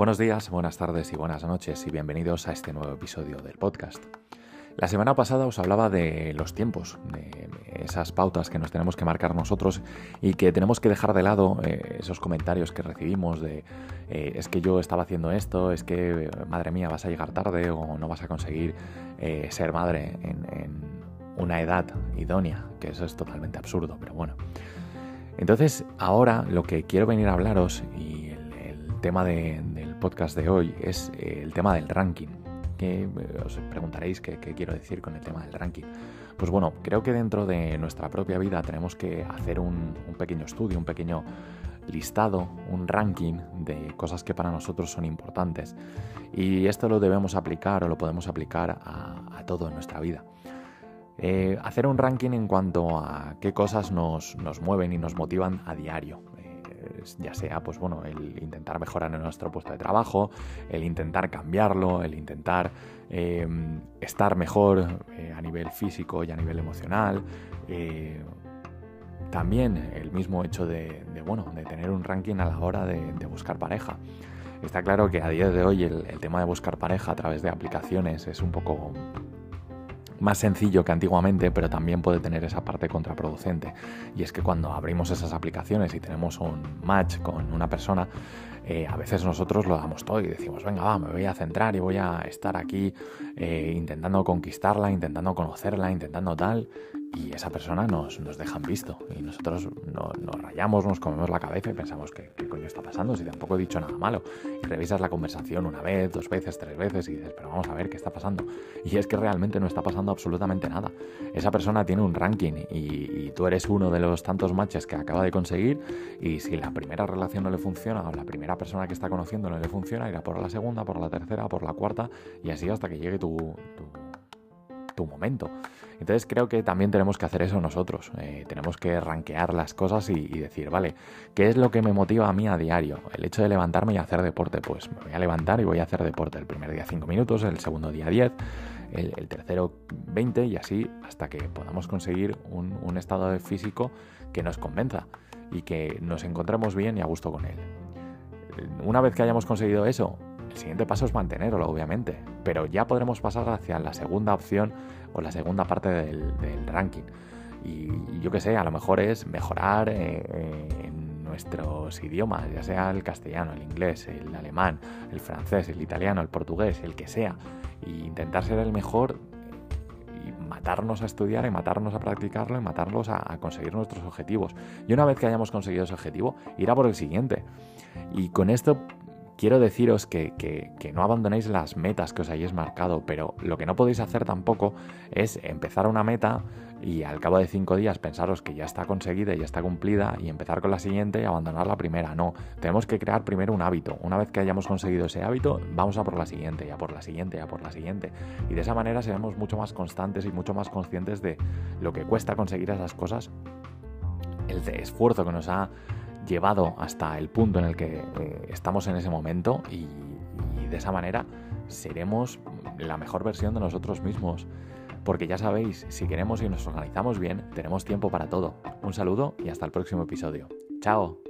Buenos días, buenas tardes y buenas noches y bienvenidos a este nuevo episodio del podcast. La semana pasada os hablaba de los tiempos, de esas pautas que nos tenemos que marcar nosotros y que tenemos que dejar de lado eh, esos comentarios que recibimos de eh, es que yo estaba haciendo esto, es que madre mía vas a llegar tarde o no vas a conseguir eh, ser madre en, una edad idónea, que eso es totalmente absurdo, pero bueno. Entonces ahora lo que quiero venir a hablaros y el, tema del podcast de hoy es el tema del ranking que eh, os preguntaréis qué, quiero decir con el tema del ranking. Pues bueno, creo que dentro de nuestra propia vida tenemos que hacer un, pequeño estudio, un pequeño listado, un ranking de cosas que para nosotros son importantes. Y esto lo debemos aplicar o lo podemos aplicar a, todo en nuestra vida. Eh, hacer un ranking en cuanto a qué cosas nos mueven y nos motivan a diario ya sea pues bueno, el intentar mejorar nuestro puesto de trabajo, el intentar cambiarlo, el intentar em, estar mejor eh, a nivel físico y a nivel emocional. Eh, también el mismo hecho de, bueno, de tener un ranking a la hora de, buscar pareja. Está claro que a día de hoy el, tema de buscar pareja a través de aplicaciones es un poco más sencillo que antiguamente, pero también puede tener esa parte contraproducente. Y es que cuando abrimos esas aplicaciones y tenemos un match con una persona, eh, a veces nosotros lo damos todo y decimos, venga, va, me voy a centrar y voy a estar aquí eh, intentando conquistarla, intentando conocerla, intentando tal y esa persona nos, nos dejan visto. Y nosotros nos rayamos, nos comemos la cabeza y pensamos, ¿qué, ¿qué, coño está pasando? Si tampoco he dicho nada malo. Y revisas la conversación una vez, dos veces, tres veces y dices, pero vamos a ver qué está pasando. Y es que realmente no está pasando absolutamente nada. Esa persona tiene un ranking y, tú eres uno de los tantos matches que acaba de conseguir y si la primera relación no le funciona o la primera persona que está conociendo no le funciona, irá por la segunda, por la tercera, por la cuarta y así hasta que llegue tu tu momento. Entonces creo que también tenemos que hacer eso nosotros. Eh, tenemos que rankear las cosas y, decir, vale, ¿qué es lo que me motiva a mí a diario? El hecho de levantarme y hacer deporte. Pues me voy a levantar y voy a hacer deporte. El primer día 5 minutos, el segundo día 10, el, tercero 20 y así hasta que podamos conseguir un, un estado de físico que nos convenza y que nos encontremos bien y a gusto con él. Una vez que hayamos conseguido eso, el siguiente paso es mantenerlo, obviamente, pero ya podremos pasar hacia la segunda opción o la segunda parte del, ranking. Y, yo qué sé, a lo mejor es mejorar eh, eh, en nuestros idiomas, ya sea el castellano, el inglés, el alemán, el francés, el italiano, el portugués, el que sea, e intentar ser el mejor y matarnos a estudiar y matarnos a practicarlo y matarnos a, a, conseguir nuestros objetivos. Y una vez que hayamos conseguido ese objetivo, ir a por el siguiente. Y con esto quiero deciros que, no abandonéis las metas que os hayáis marcado, pero lo que no podéis hacer tampoco es empezar una meta y al cabo de cinco días pensaros que ya está conseguida y ya está cumplida y empezar con la siguiente y abandonar la primera. No, tenemos que crear primero un hábito. Una vez que hayamos conseguido ese hábito, vamos a por la siguiente, ya por la siguiente, ya por la siguiente. Y de esa manera seremos mucho más constantes y mucho más conscientes de lo que cuesta conseguir esas cosas, el esfuerzo que nos ha llevado hasta el punto en el que eh, estamos en ese momento y, y de esa manera seremos la mejor versión de nosotros mismos. Porque ya sabéis, si queremos y nos organizamos bien, tenemos tiempo para todo. Un saludo y hasta el próximo episodio. ¡Chao!